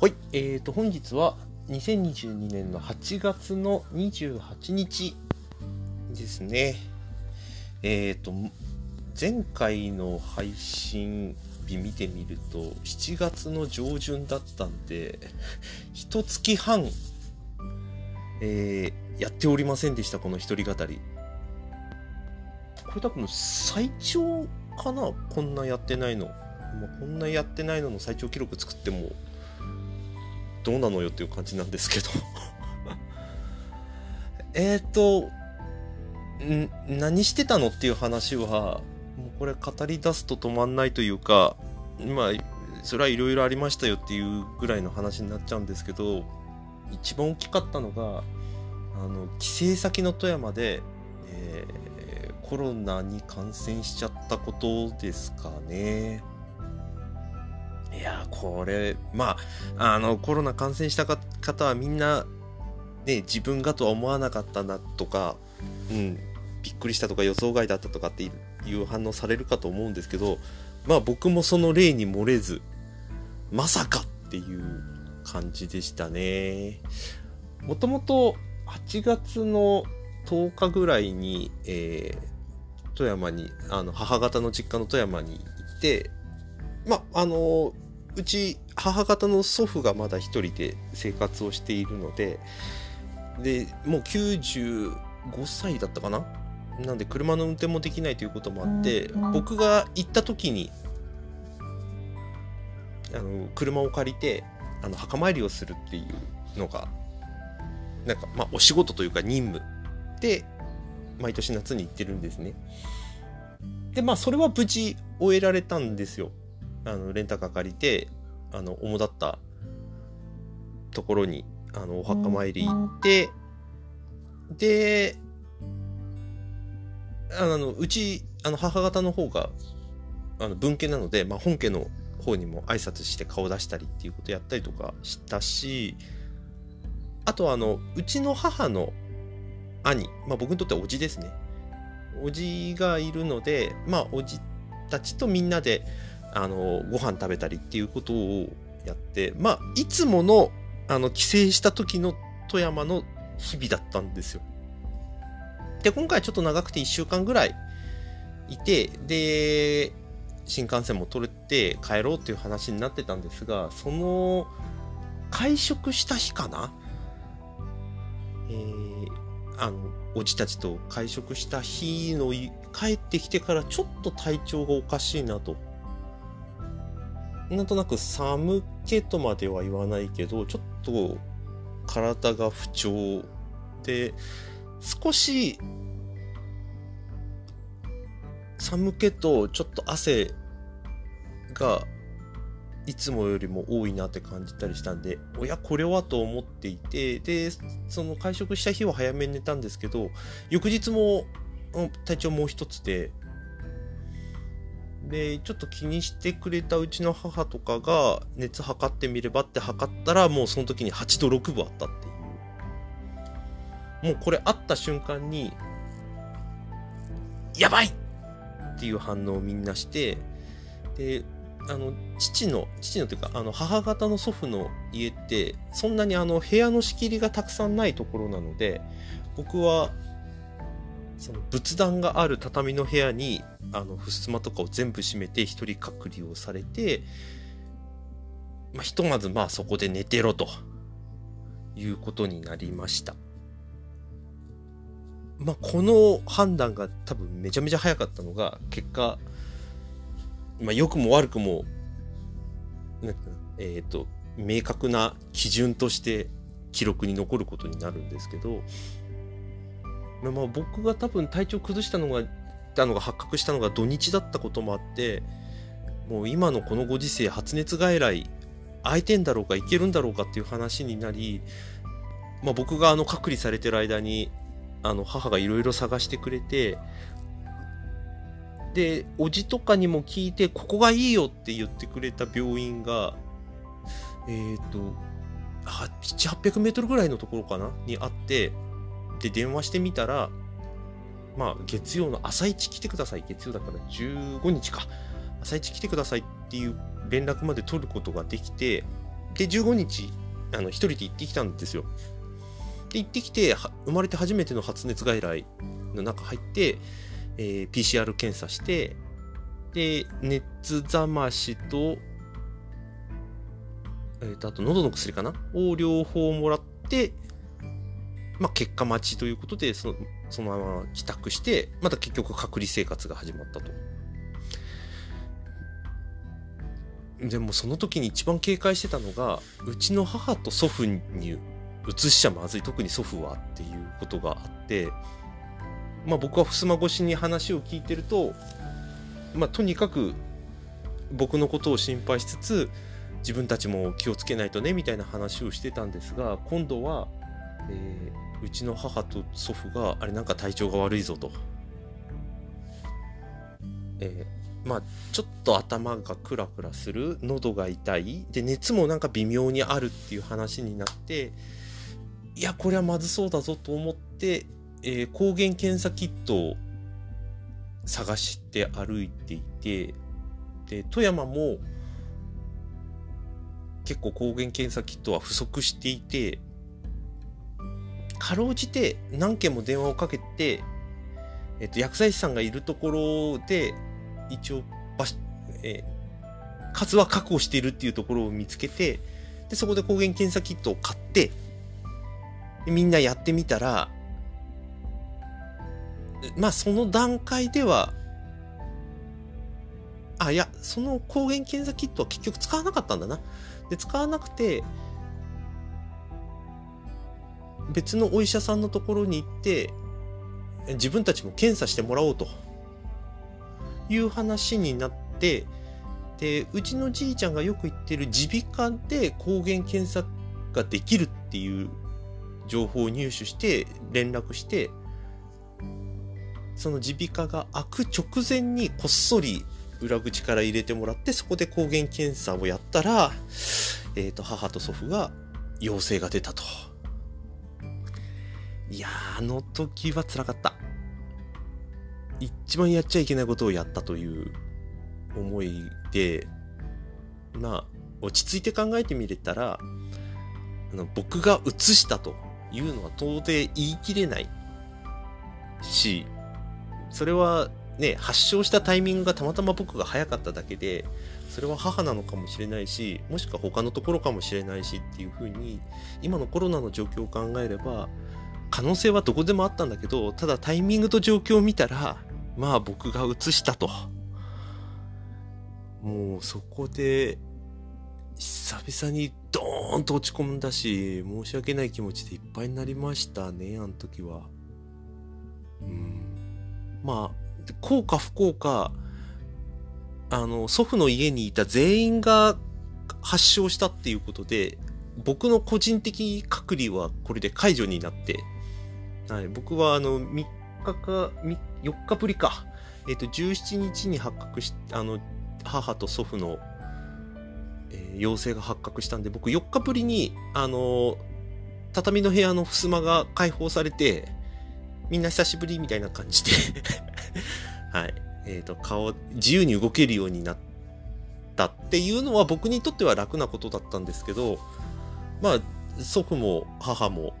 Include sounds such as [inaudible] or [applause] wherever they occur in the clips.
はい、えーと、本日は2022年の8月の28日ですね。えーと、前回の配信日見てみると、7月の上旬だったんで、一月半、えー、やっておりませんでした、この一人語り。これ多分最長かな？こんなやってないの。もうこんなやってないのの最長記録作ってもどうなのよっていう感じなんですけど [laughs] えっと、ん、何してたのっていう話は、もうこれ語り出すと止まんないというか、まあ、それはいろいろありましたよっていうぐらいの話になっちゃうんですけど、一番大きかったのが、あの、帰省先の富山で、えー、コロナに感染しちゃったことですかね。いやこれまああのコロナ感染した方はみんなね自分がとは思わなかったなとかうんびっくりしたとか予想外だったとかっていう反応されるかと思うんですけどまあ僕もその例に漏れずまさかっていう感じでしたねもともと8月の10日ぐらいに、えー、富山にあの母方の実家の富山に行ってまあのうち母方の祖父がまだ一人で生活をしているのででもう95歳だったかな？なんで車の運転もできないということもあって、僕が行った時にあの車を借りてあの墓参りをするっていうのがなんかまあお仕事というか任務で毎年夏に行ってるんですね。でまあそれは無事終えられたんですよ。あのレンタカー借りてあの主だったところにあのお墓参り行って、であのうちあの母方の方があの分家なので、まあ、本家の方にも挨拶して顔出したりっていうことやったりとかしたしあとあのうちの母の兄、まあ、僕にとってはおじですね。おじがいるのでまあおじたちとみんなであのご飯食べたりっていうことをやってまあいつものあの帰省した時の富山の日々だったんですよ。で今回ちょっと長くて1週間ぐらいいてで新幹線も取れて帰ろうっていう話になってたんですがその会食した日かな？えー、あのおじたちと会食した日の帰ってきてからちょっと体調がおかしいなと。なんとなく寒気とまでは言わないけど、ちょっと体が不調で、少し寒気とちょっと汗がいつもよりも多いなって感じたりしたんで、おや、これはと思っていて、で、その会食した日は早めに寝たんですけど、翌日もうん体調もう一つで、でちょっと気にしてくれたうちの母とかが熱測ってみればって測ったらもうその時に8度6分あったっていう。もうこれあった瞬間にやばいっていう反応をみんなしてであの父の父のというかあの母方の祖父の家ってそんなにあの部屋の仕切りがたくさんないところなので僕はその仏壇がある畳の部屋にあの襖とかを全部閉めて一人隔離をされて、まあ、ひとまずまあそこで寝てろということになりました。まあ、この判断が多分めちゃめちゃ早かったのが結果、まあ、良くも悪くもえっ、ー、と明確な基準として記録に残ることになるんですけどまあ、僕が多分体調崩したのがたのが発覚したのが土日だったこともあってもう今のこのご時世発熱外来空いてんだろうかいけるんだろうかっていう話になり、まあ、僕があの隔離されてる間にあの母がいろいろ探してくれてでおじとかにも聞いてここがいいよって言ってくれた病院がえっ、ー、と700800メートルぐらいのところかな？にあってで電話してみたら、まあ、月曜の朝一来てください。月曜だから15日か。朝一来てくださいっていう連絡まで取ることができて、で、15日、あの、一人で行ってきたんですよ。で、行ってきて、生まれて初めての発熱外来の中入って、えー、PCR 検査して、で、熱冷ましと、えっ、ー、と、あと喉の薬かな？を両方もらって、まあ、結果待ちということで、その、そのまま帰宅して、また結局隔離生活が始まったと。でもその時に一番警戒してたのが、うちの母と祖父に移しちゃまずい、特に祖父はっていうことがあって、まあ僕は襖越しに話を聞いてると、まあとにかく僕のことを心配しつつ、自分たちも気をつけないとねみたいな話をしてたんですが、今度は、えー、うちの母と祖父が、あれなんか体調が悪いぞと。えーまあ、ちょっと頭がクラクラする、喉が痛い、で、熱もなんか微妙にあるっていう話になって、いや、これはまずそうだぞと思って、えー、抗原検査キットを探して歩いていて、で、富山も結構抗原検査キットは不足していて、かろうじて何件も電話をかけて、えっと、薬剤師さんがいるところで、一応場所、えー、数は確保しているっていうところを見つけて、で、そこで抗原検査キットを買って、みんなやってみたら、まあその段階では、あ、いや、その抗原検査キットは結局使わなかったんだな。で、使わなくて、別のお医者さんのところに行って、自分たちも検査してもらおうという話になって、で、うちのじいちゃんがよく言ってる耳鼻科で抗原検査ができるっていう情報を入手して連絡して、その耳鼻科が開く直前にこっそり裏口から入れてもらって、そこで抗原検査をやったら、え、ー、と、母と祖父が陽性が出たと。いや、あの時は辛かった。一番やっちゃいけないことをやったという思いで、まあ、落ち着いて考えてみれたら、あの僕が移したというのは到底言い切れないし、それはね、発症したタイミングがたまたま僕が早かっただけで、それは母なのかもしれないし、もしくは他のところかもしれないしっていうふうに、今のコロナの状況を考えれば、可能性はどこでもあったんだけど、ただタイミングと状況を見たら、まあ僕が移したと。もうそこで、久々にドーンと落ち込んだし、申し訳ない気持ちでいっぱいになりましたね、あの時は。うん。まあ、幸か不幸か、あの、祖父の家にいた全員が発症したっていうことで、僕の個人的隔離はこれで解除になって、はい、僕はあの、3日か、4日ぶりか。えっ、と、17日に発覚し、あの、母と祖父の、えー、陽性が発覚したんで、僕4日ぶりに、あの、畳の部屋の襖が開放されて、みんな久しぶりみたいな感じで [laughs] はい。えっ、ー、と、顔、自由に動けるようになったっていうのは僕にとっては楽なことだったんですけど、まあ、祖父も母も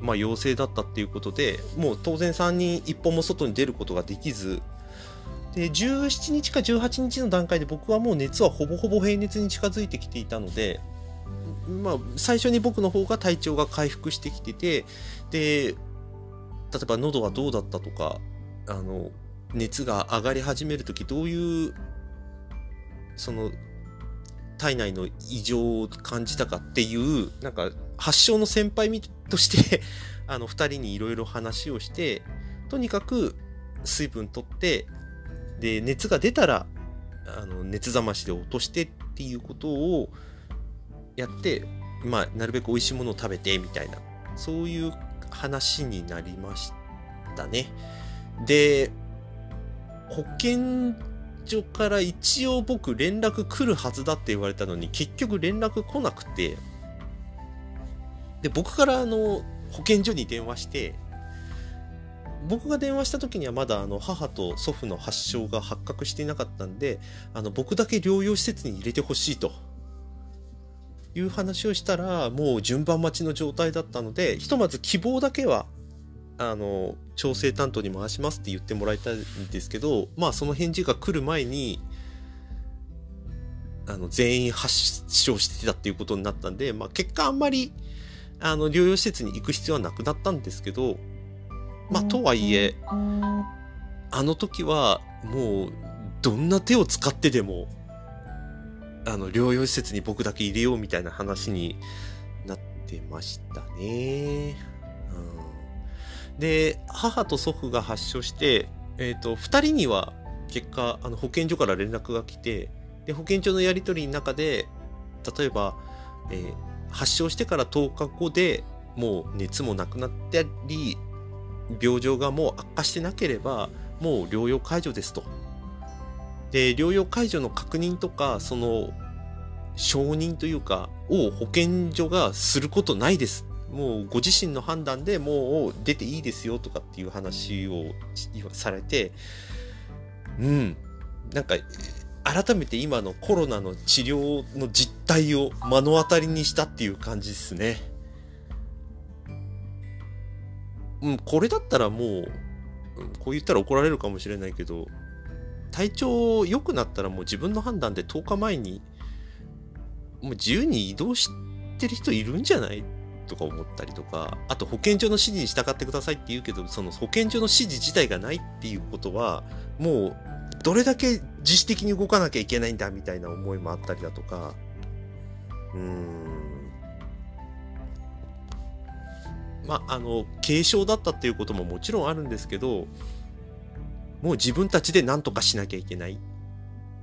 まあ、陽性だったっていうことで、もう当然3人一本も外に出ることができず、で、17日か18日の段階で僕はもう熱はほぼほぼ平熱に近づいてきていたので、まあ、最初に僕の方が体調が回復してきてて、で、例えば喉はどうだったとか、あの、熱が上がり始めるときどういう、その、体内の異常を感じたかっていう、なんか発症の先輩として [laughs] あの、二人にいろいろ話をして、とにかく水分取って、で、熱が出たら、あの、熱冷ましで落としてっていうことをやって、まあ、なるべく美味しいものを食べて、みたいな、そういう話になりましたね。で、保健所から一応僕連絡来るはずだって言われたのに結局連絡来なくてで僕からあの保健所に電話して僕が電話した時にはまだあの母と祖父の発症が発覚していなかったんであの僕だけ療養施設に入れてほしいという話をしたらもう順番待ちの状態だったのでひとまず希望だけはあの調整担当に回しますって言ってもらいたいんですけどまあその返事が来る前にあの全員発症してたっていうことになったんで、まあ、結果あんまりあの療養施設に行く必要はなくなったんですけどまあとはいえあの時はもうどんな手を使ってでもあの療養施設に僕だけ入れようみたいな話になってましたね。うん、で母と祖父が発症して、えーと、2人には結果あの保健所から連絡が来てで保健所のやり取りの中で例えば、えー、発症してから10日後でもう熱もなくなったり病状がもう悪化してなければもう療養解除ですと。で療養解除の確認とかその承認というかを保健所がすることないですもうご自身の判断でもう出ていいですよとかっていう話をされてうんなんか改めて今のコロナの治療の実態を目の当たりにしたっていう感じですね。うん、これだったらもう、こう言ったら怒られるかもしれないけど、体調良くなったらもう自分の判断で10日前に、もう自由に移動してる人いるんじゃない？とか思ったりとか、あと保健所の指示に従ってくださいって言うけど、その保健所の指示自体がないっていうことは、もうどれだけ自主的に動かなきゃいけないんだみたいな思いもあったりだとか、うん。まあ、あの、軽症だったっていうことももちろんあるんですけど、もう自分たちで何とかしなきゃいけないっ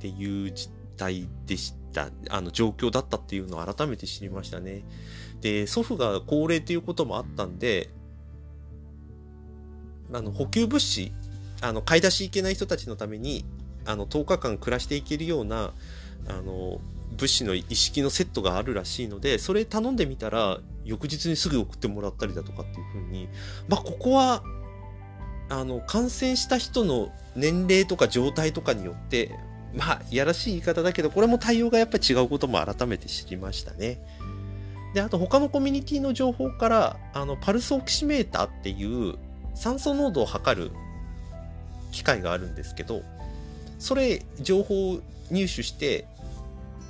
ていう実態でした。あの、状況だったっていうのを改めて知りましたね。で、祖父が高齢っていうこともあったんで、あの、補給物資、あの、買い出し行けない人たちのために、あの、10日間暮らしていけるような、あの、物資の一式のセットがあるらしいので、それ頼んでみたら、翌日にすぐ送ってもらったりだとかっていう風に、まあ、ここは、あの、感染した人の年齢とか状態とかによって、まあ、いやらしい言い方だけど、これも対応がやっぱり違うことも改めて知りましたね。で、あと他のコミュニティの情報から、あの、パルスオキシメーターっていう酸素濃度を測る機械があるんですけど、それ、情報を入手して、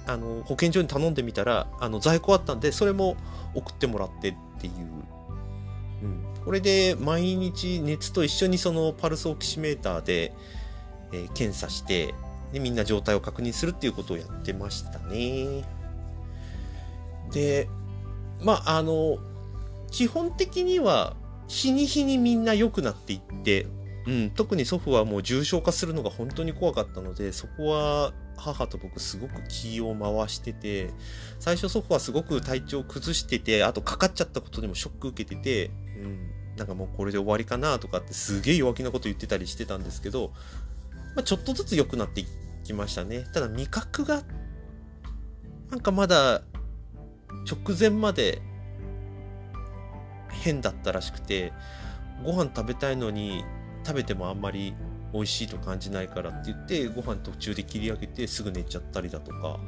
あの、保健所に頼んでみたら、あの、在庫あったんで、それも送ってもらってっていう。これで、毎日熱と一緒にそのパルスオキシメーターで、えー、検査して、で、みんな状態を確認するっていうことをやってましたね。で、まあ、あの、基本的には、日に日にみんな良くなっていって、うん、特に祖父はもう重症化するのが本当に怖かったので、そこは母と僕すごく気を回してて、最初祖父はすごく体調を崩してて、あとかかっちゃったことにもショック受けてて、うん、なんかもうこれで終わりかなとかってすげえ弱気なこと言ってたりしてたんですけど、まあ、ちょっとずつ良くなってきましたね。ただ味覚が、なんかまだ直前まで変だったらしくて、ご飯食べたいのに食べてもあんまり美味しいと感じないからって言ってご飯途中で切り上げてすぐ寝ちゃったりだとか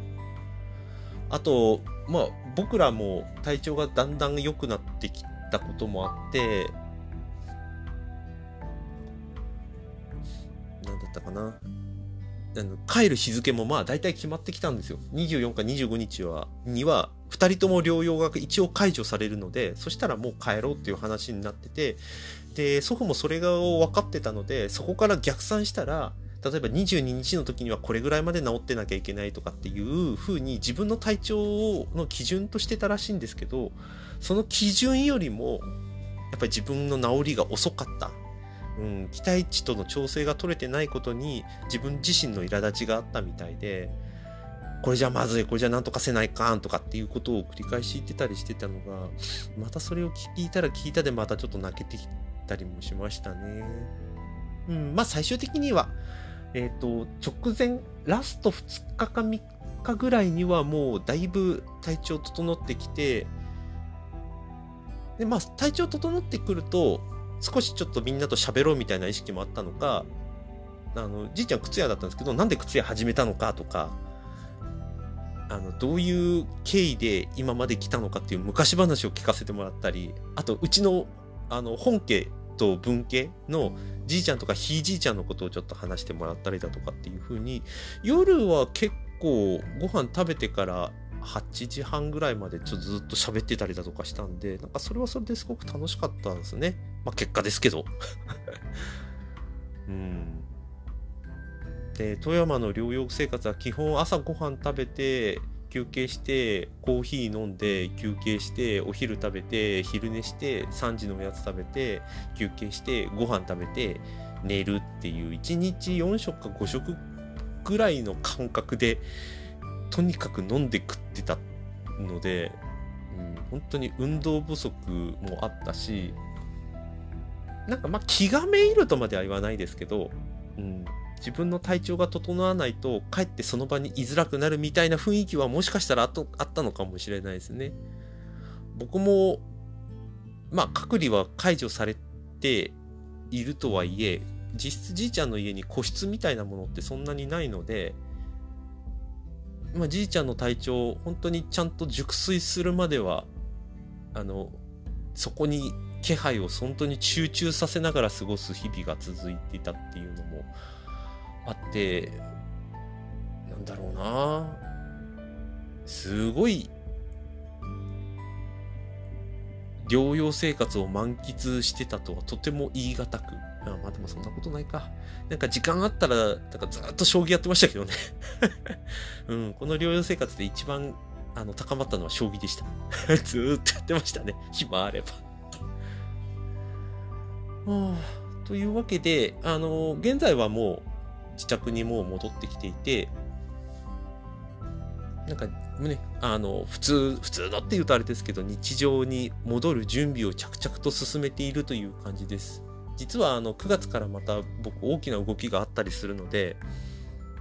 あとまあ僕らも体調がだんだん良くなってきたこともあって何だったかな。あの帰る日付もまあ大体決まってきたんですよ。24か25日はには2人とも療養が一応解除されるのでそしたらもう帰ろうっていう話になっててで、祖父もそれが分かってたので、そこから逆算したら、例えば22日の時にはこれぐらいまで治ってなきゃいけないとかっていう風に自分の体調の基準としてたらしいんですけど、その基準よりも、やっぱり自分の治りが遅かった。うん、期待値との調整が取れてないことに自分自身の苛立ちがあったみたいで、これじゃまずい、これじゃなんとかせないかんとかっていうことを繰り返し言ってたりしてたのが、またそれを聞いたら聞いたでまたちょっと泣けてきたりもしましたね。うん、まあ最終的には、えっ、ー、と、直前、ラスト2日か3日ぐらいにはもうだいぶ体調整ってきて、で、まあ体調整ってくると、少しちょっとみんなと喋ろうみたいな意識もあったのか、あの、じいちゃん靴屋だったんですけど、なんで靴屋始めたのかとか、あの、どういう経緯で今まで来たのかっていう昔話を聞かせてもらったり、あと、うちの、あの、本家と文家のじいちゃんとかひいじいちゃんのことをちょっと話してもらったりだとかっていう風に、夜は結構ご飯食べてから8時半ぐらいまでちょっとずっと喋ってたりだとかしたんで、なんかそれはそれですごく楽しかったんですね。まあ結果ですけど。[laughs] うん。で、富山の療養生活は基本朝ご飯食べて、休憩してコーヒー飲んで休憩してお昼食べて昼寝して3時のおやつ食べて休憩してご飯食べて寝るっていう1日4食か5食ぐらいの感覚でとにかく飲んで食ってたので、うん、本当に運動不足もあったしなんかまあ気がめいるとまでは言わないですけど、うん、自分の体調が整わないとかえってその場に居づらくなるみたいな雰囲気はもしかしたらあったのかもしれないですね。僕もまあ隔離は解除されているとはいえ実質じいちゃんの家に個室みたいなものってそんなにないので、まあ、じいちゃんの体調を本当にちゃんと熟睡するまではあのそこに気配を本当に集中させながら過ごす日々が続いていたっていうのもあって、なんだろうなすごい、療養生活を満喫してたとはとても言い難く。あまあでもそんなことないか。なんか時間あったら、なんかずっと将棋やってましたけどね。[laughs] うん、この療養生活で一番あの高まったのは将棋でした。[laughs] ずーっとやってましたね。暇あれば。はあ、というわけで、あの、現在はもう、自宅にもう戻ってきていて、なんかね、あの、普通、普通のって言うとあれですけど、日常に戻る準備を着々と進めているという感じです。実はあの、9月からまた僕大きな動きがあったりするので、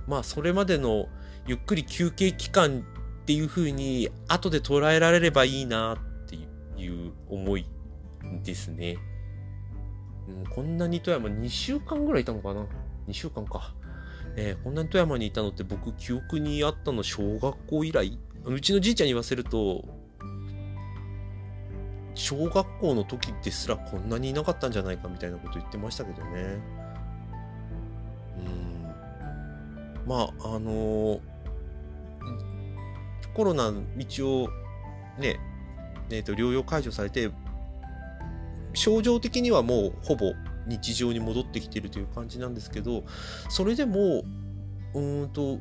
まあ、それまでのゆっくり休憩期間っていう風に後で捉えられればいいなっていう思いですね。うん、こんなに富山2週間ぐらいいたのかな ?2 週間か。えー、こんなに富山にいたのって僕記憶にあったの小学校以来？うちのじいちゃんに言わせると小学校の時ですらこんなにいなかったんじゃないかみたいなこと言ってましたけどね。うん。まああのー、コロナ道をねえー、と療養解除されて症状的にはもうほぼ日常に戻ってきてるという感じなんですけどそれでもうんと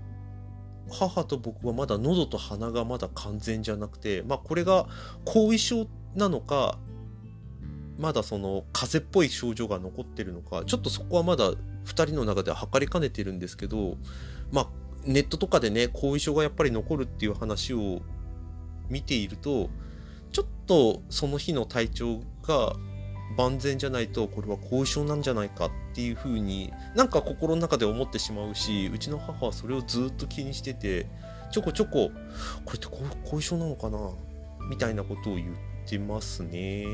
母と僕はまだ喉と鼻がまだ完全じゃなくてまあこれが後遺症なのかまだその風邪っぽい症状が残ってるのかちょっとそこはまだ2人の中では測りかねてるんですけどまあネットとかでね後遺症がやっぱり残るっていう話を見ているとちょっとその日の体調が万全じゃないとこれは後遺症なんじゃないかっていうふうになんか心の中で思ってしまうしうちの母はそれをずっと気にしててちょこちょここれって後遺症なのかな？みたいなことを言ってますね、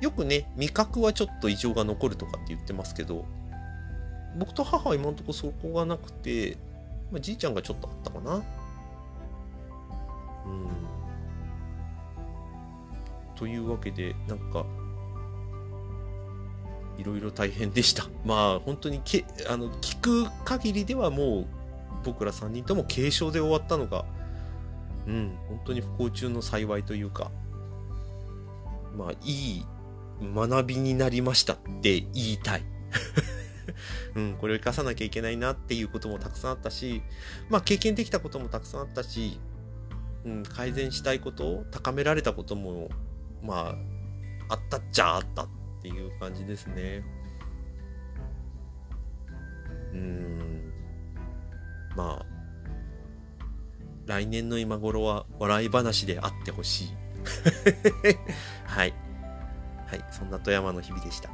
よくね味覚はちょっと異常が残るとかって言ってますけど僕と母は今のところそこがなくて、まあ、じいちゃんがちょっとあったかな。うん。というわけで、なんか、いろいろ大変でした。[laughs] まあ、本当にけ、あの、聞く限りではもう、僕ら3人とも軽症で終わったのが、うん、本当に不幸中の幸いというか、まあ、いい学びになりましたって言いたい。[laughs] うん、これを生かさなきゃいけないなっていうこともたくさんあったし、まあ、経験できたこともたくさんあったし、うん、改善したいこと、高められたこともまあ、あったっちゃあったっていう感じですね。うん。まあ、来年の今頃は笑い話であってほしい。[laughs] はい。はい、そんな富山の日々でした。